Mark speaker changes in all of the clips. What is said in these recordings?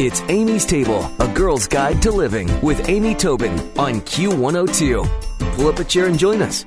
Speaker 1: It's Amy's Table, a girl's guide to living with Amy Tobin on Q102. Pull up a chair and join us.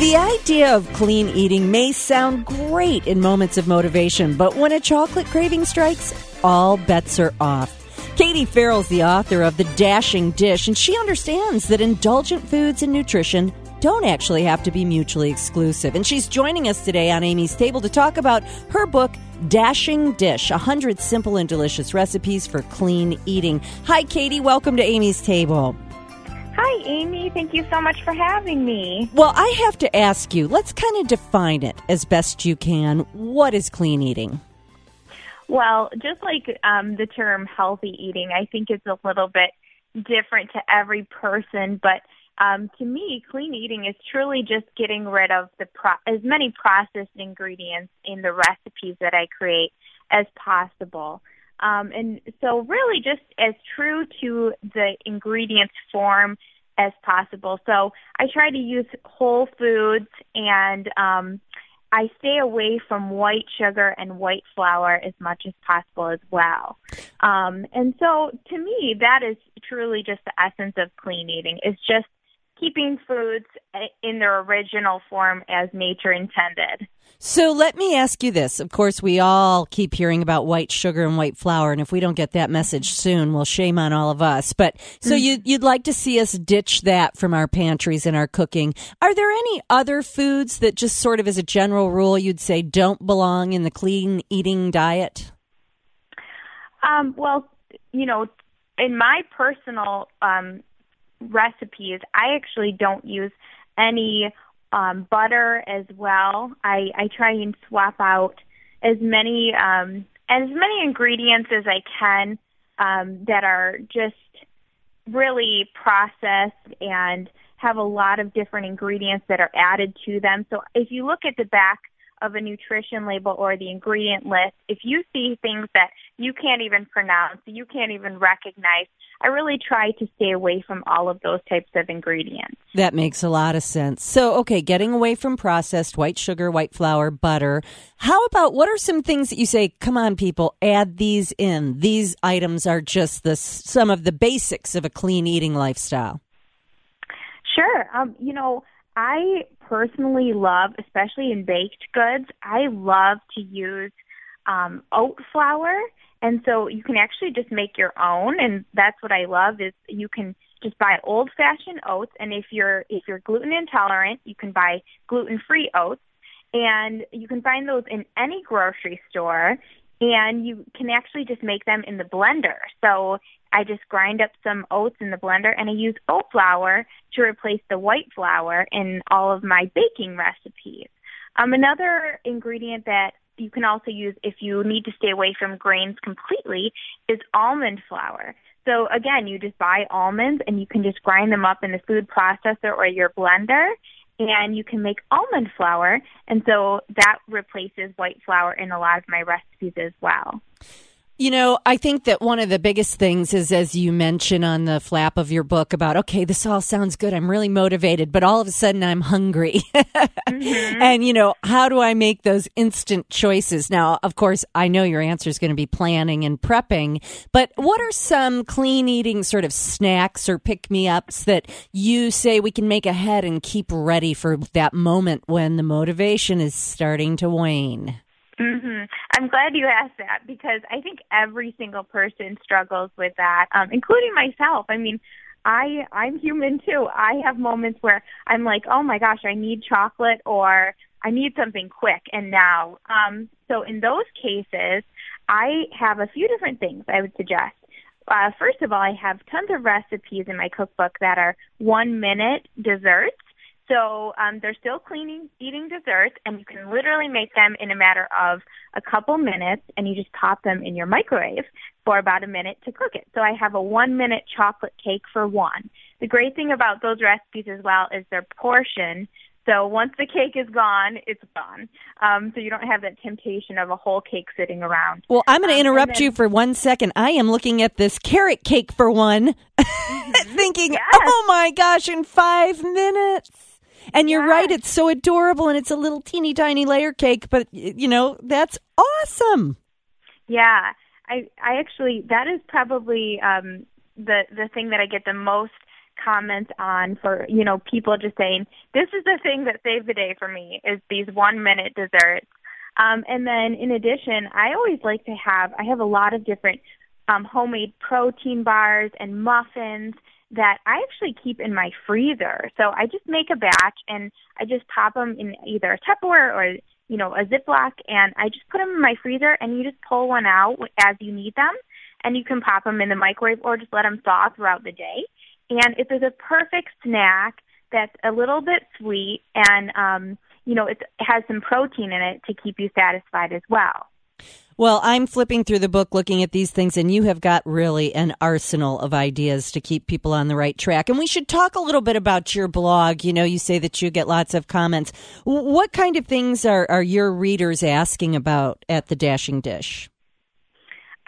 Speaker 2: The idea of clean eating may sound great in moments of motivation, but when a chocolate craving strikes, all bets are off. Katie Farrell's the author of The Dashing Dish, and she understands that indulgent foods and nutrition don't actually have to be mutually exclusive. And she's joining us today on Amy's Table to talk about her book, Dashing Dish 100 Simple and Delicious Recipes for Clean Eating. Hi, Katie. Welcome to Amy's Table.
Speaker 3: Hi, Amy. Thank you so much for having me.
Speaker 2: Well, I have to ask you, let's kind of define it as best you can. What is clean eating?
Speaker 3: Well, just like um, the term healthy eating, I think it's a little bit different to every person, but um, to me, clean eating is truly just getting rid of the pro- as many processed ingredients in the recipes that I create as possible. Um, and so really just as true to the ingredients form as possible. So I try to use whole foods and um, I stay away from white sugar and white flour as much as possible as well. Um, and so to me, that is truly just the essence of clean eating. It's just keeping foods in their original form as nature intended.
Speaker 2: So let me ask you this. Of course, we all keep hearing about white sugar and white flour, and if we don't get that message soon, well, shame on all of us. But so mm-hmm. you, you'd like to see us ditch that from our pantries and our cooking. Are there any other foods that just sort of as a general rule you'd say don't belong in the clean eating diet?
Speaker 3: Um, well, you know, in my personal um, recipes, I actually don't use any um, butter as well. I, I try and swap out as many um, as many ingredients as I can um, that are just really processed and have a lot of different ingredients that are added to them. So if you look at the back of a nutrition label or the ingredient list, if you see things that you can't even pronounce, you can't even recognize, I really try to stay away from all of those types of ingredients.
Speaker 2: That makes a lot of sense. So, okay, getting away from processed white sugar, white flour, butter. How about what are some things that you say, come on, people, add these in? These items are just the, some of the basics of a clean eating lifestyle.
Speaker 3: Sure. Um, you know, I personally love, especially in baked goods, I love to use um, oat flour. And so you can actually just make your own. And that's what I love is you can just buy old fashioned oats. And if you're, if you're gluten intolerant, you can buy gluten free oats. And you can find those in any grocery store and you can actually just make them in the blender. So I just grind up some oats in the blender and I use oat flour to replace the white flour in all of my baking recipes. Um, another ingredient that you can also use if you need to stay away from grains completely is almond flour. So again, you just buy almonds and you can just grind them up in the food processor or your blender and you can make almond flour. And so that replaces white flour in a lot of my recipes as well.
Speaker 2: You know, I think that one of the biggest things is, as you mention on the flap of your book, about, okay, this all sounds good. I'm really motivated, but all of a sudden I'm hungry. mm-hmm. And, you know, how do I make those instant choices? Now, of course, I know your answer is going to be planning and prepping, but what are some clean eating sort of snacks or pick me ups that you say we can make ahead and keep ready for that moment when the motivation is starting to wane?
Speaker 3: Mm-hmm. I'm glad you asked that because I think every single person struggles with that, um, including myself. I mean, I I'm human too. I have moments where I'm like, oh my gosh, I need chocolate or I need something quick and now. Um, so in those cases, I have a few different things I would suggest. Uh, first of all, I have tons of recipes in my cookbook that are one minute desserts. So um, they're still cleaning, eating desserts, and you can literally make them in a matter of a couple minutes, and you just pop them in your microwave for about a minute to cook it. So I have a one-minute chocolate cake for one. The great thing about those recipes as well is their portion. So once the cake is gone, it's gone. Um, so you don't have that temptation of a whole cake sitting around.
Speaker 2: Well, I'm going to um, interrupt then, you for one second. I am looking at this carrot cake for one, mm-hmm. thinking, yes. oh my gosh, in five minutes. And you're right, it's so adorable and it's a little teeny tiny layer cake, but you know, that's awesome.
Speaker 3: Yeah. I I actually that is probably um the the thing that I get the most comments on for you know people just saying this is the thing that saved the day for me is these one minute desserts um and then in addition i always like to have i have a lot of different um homemade protein bars and muffins that i actually keep in my freezer so i just make a batch and i just pop them in either a tupperware or you know a ziploc and i just put them in my freezer and you just pull one out as you need them and you can pop them in the microwave or just let them thaw throughout the day and it is a perfect snack that's a little bit sweet and um, you know it has some protein in it to keep you satisfied as well.
Speaker 2: Well, I'm flipping through the book looking at these things, and you have got really an arsenal of ideas to keep people on the right track. And we should talk a little bit about your blog. You know, you say that you get lots of comments. What kind of things are, are your readers asking about at the Dashing Dish?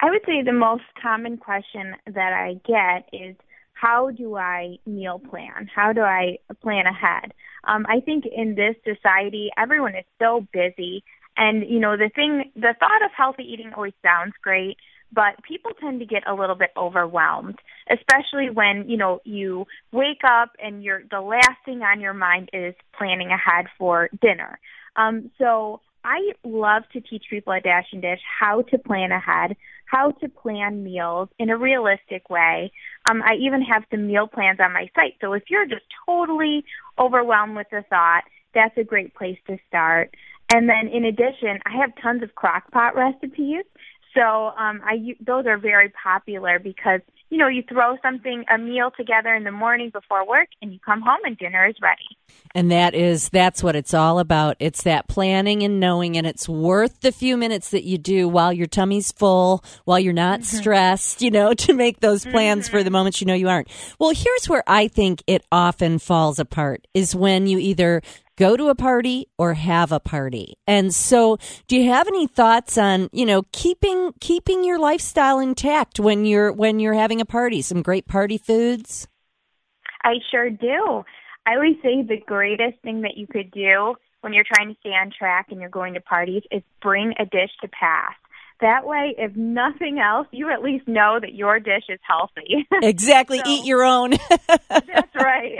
Speaker 3: I would say the most common question that I get is how do I meal plan? How do I plan ahead? Um, I think in this society, everyone is so busy. And, you know, the thing, the thought of healthy eating always sounds great, but people tend to get a little bit overwhelmed, especially when, you know, you wake up and you're, the last thing on your mind is planning ahead for dinner. Um, so I love to teach people at Dashing Dish how to plan ahead, how to plan meals in a realistic way. Um, I even have some meal plans on my site. So if you're just totally overwhelmed with the thought, that's a great place to start. And then in addition, I have tons of crock pot recipes. So um, I those are very popular because you know, you throw something, a meal together in the morning before work and you come home and dinner is ready.
Speaker 2: And that is, that's what it's all about. It's that planning and knowing, and it's worth the few minutes that you do while your tummy's full, while you're not mm-hmm. stressed, you know, to make those plans mm-hmm. for the moments you know you aren't. Well, here's where I think it often falls apart is when you either go to a party or have a party. And so, do you have any thoughts on, you know, keeping keeping your lifestyle intact when you're when you're having a party? Some great party foods?
Speaker 3: I sure do. I always say the greatest thing that you could do when you're trying to stay on track and you're going to parties is bring a dish to pass. That way, if nothing else, you at least know that your dish is healthy.
Speaker 2: Exactly. so, Eat your own.
Speaker 3: that's right.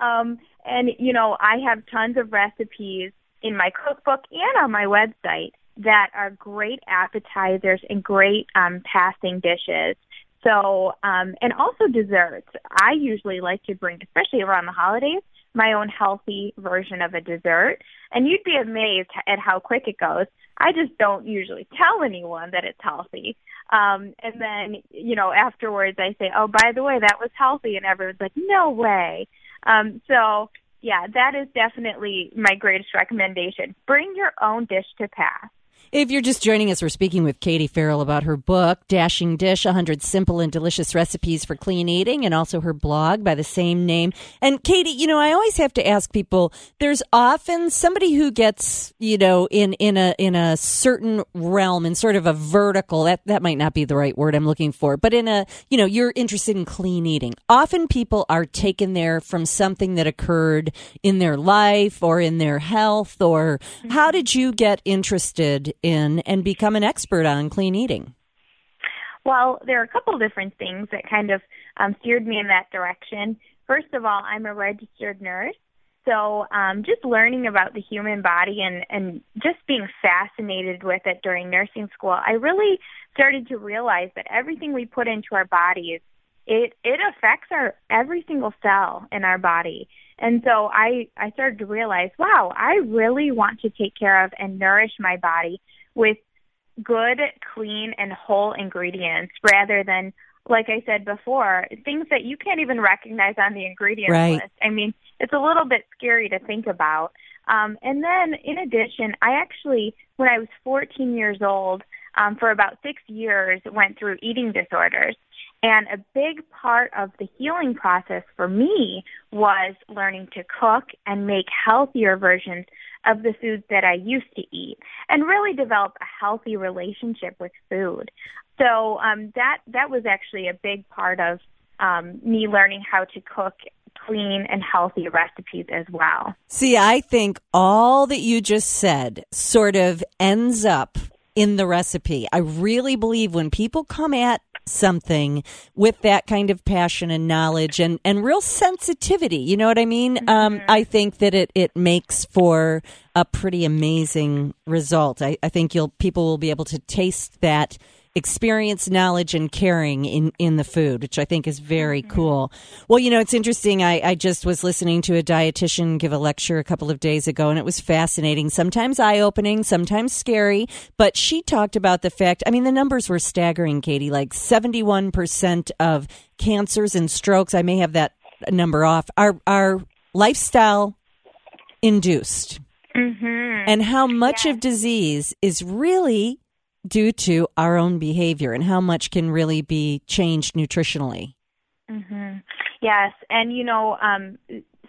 Speaker 3: um, and, you know, I have tons of recipes in my cookbook and on my website that are great appetizers and great um, passing dishes. So, um, and also desserts. I usually like to bring, especially around the holidays, my own healthy version of a dessert. And you'd be amazed at how quick it goes. I just don't usually tell anyone that it's healthy. Um, and then, you know, afterwards I say, oh, by the way, that was healthy. And everyone's like, no way. Um, so yeah, that is definitely my greatest recommendation. Bring your own dish to pass.
Speaker 2: If you're just joining us, we're speaking with Katie Farrell about her book, Dashing Dish 100 Simple and Delicious Recipes for Clean Eating, and also her blog by the same name. And Katie, you know, I always have to ask people there's often somebody who gets, you know, in, in, a, in a certain realm, in sort of a vertical, that, that might not be the right word I'm looking for, but in a, you know, you're interested in clean eating. Often people are taken there from something that occurred in their life or in their health, or how mm-hmm. did you get interested in and become an expert on clean eating?
Speaker 3: Well, there are a couple different things that kind of um, steered me in that direction. First of all, I'm a registered nurse. So um, just learning about the human body and, and just being fascinated with it during nursing school, I really started to realize that everything we put into our bodies, it, it affects our every single cell in our body. And so I, I started to realize, wow, I really want to take care of and nourish my body with good, clean, and whole ingredients rather than, like I said before, things that you can't even recognize on the ingredient
Speaker 2: right.
Speaker 3: list. I mean, it's a little bit scary to think about. Um, and then, in addition, I actually, when I was 14 years old, um, for about six years, went through eating disorders. And a big part of the healing process for me was learning to cook and make healthier versions of the foods that I used to eat and really develop a healthy relationship with food. So um, that that was actually a big part of um, me learning how to cook clean and healthy recipes as well.
Speaker 2: See, I think all that you just said sort of ends up in the recipe. I really believe when people come at something with that kind of passion and knowledge and, and real sensitivity, you know what I mean? Um, mm-hmm. Um, I think that it, it makes for a pretty amazing result. I, I think you'll people will be able to taste that experience, knowledge, and caring in, in the food, which I think is very mm-hmm. cool. Well, you know, it's interesting. I, I just was listening to a dietitian give a lecture a couple of days ago, and it was fascinating, sometimes eye opening, sometimes scary. But she talked about the fact, I mean, the numbers were staggering, Katie, like 71% of cancers and strokes, I may have that number off, are, are lifestyle induced. Mm-hmm. And how much of disease is really due to our own behavior and how much can really be changed nutritionally.
Speaker 3: Mm-hmm. Yes, and you know, um,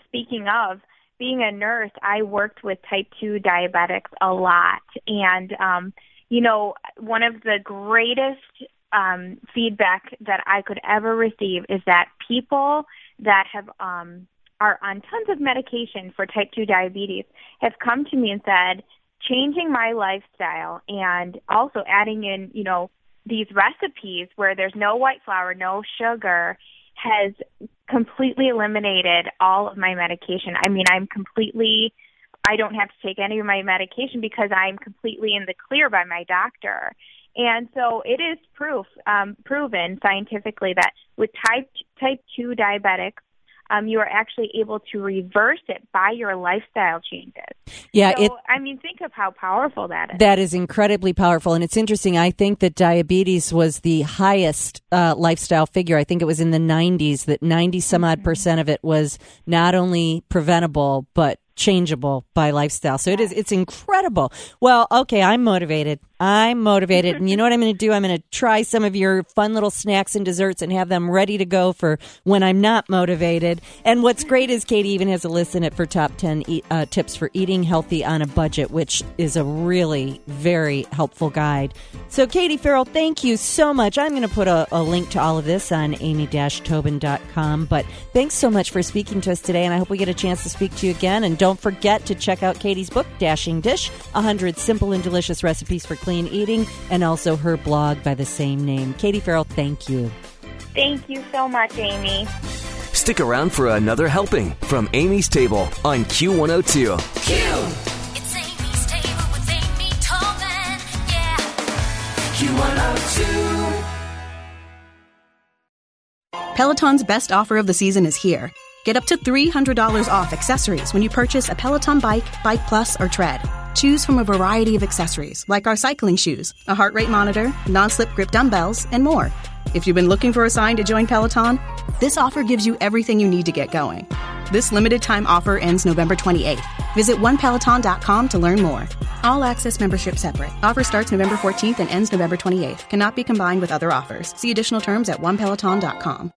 Speaker 3: speaking of being a nurse, I worked with type two diabetics a lot, and um, you know, one of the greatest um, feedback that I could ever receive is that people that have um, are on tons of medication for type 2 diabetes have come to me and said, changing my lifestyle and also adding in, you know, these recipes where there's no white flour, no sugar has completely eliminated all of my medication. I mean, I'm completely I don't have to take any of my medication because I'm completely in the clear by my doctor. And so it is proof, um, proven scientifically that with type type two diabetics, um, you are actually able to reverse it by your lifestyle changes.
Speaker 2: Yeah,
Speaker 3: so, it, I mean, think of how powerful that is.
Speaker 2: That is incredibly powerful, and it's interesting. I think that diabetes was the highest uh, lifestyle figure. I think it was in the 90s that 90 some odd mm-hmm. percent of it was not only preventable but changeable by lifestyle. So it is it's incredible. Well, okay, I'm motivated. I'm motivated. and you know what I'm going to do? I'm going to try some of your fun little snacks and desserts and have them ready to go for when I'm not motivated. And what's great is Katie even has a list in it for top 10 uh, tips for eating healthy on a budget, which is a really very helpful guide. So, Katie Farrell, thank you so much. I'm going to put a, a link to all of this on amy-tobin.com. But thanks so much for speaking to us today. And I hope we get a chance to speak to you again. And don't forget to check out Katie's book, Dashing Dish 100 Simple and Delicious Recipes for clean eating, and also her blog by the same name. Katie Farrell, thank you.
Speaker 3: Thank you so much, Amy.
Speaker 1: Stick around for another helping from Amy's Table on Q102. Q! It's Amy's Table with Amy Tobin. Yeah.
Speaker 4: Q102. Peloton's best offer of the season is here. Get up to $300 off accessories when you purchase a Peloton bike, Bike Plus, or Tread. Choose from a variety of accessories like our cycling shoes, a heart rate monitor, non slip grip dumbbells, and more. If you've been looking for a sign to join Peloton, this offer gives you everything you need to get going. This limited time offer ends November 28th. Visit onepeloton.com to learn more. All access membership separate. Offer starts November 14th and ends November 28th. Cannot be combined with other offers. See additional terms at onepeloton.com.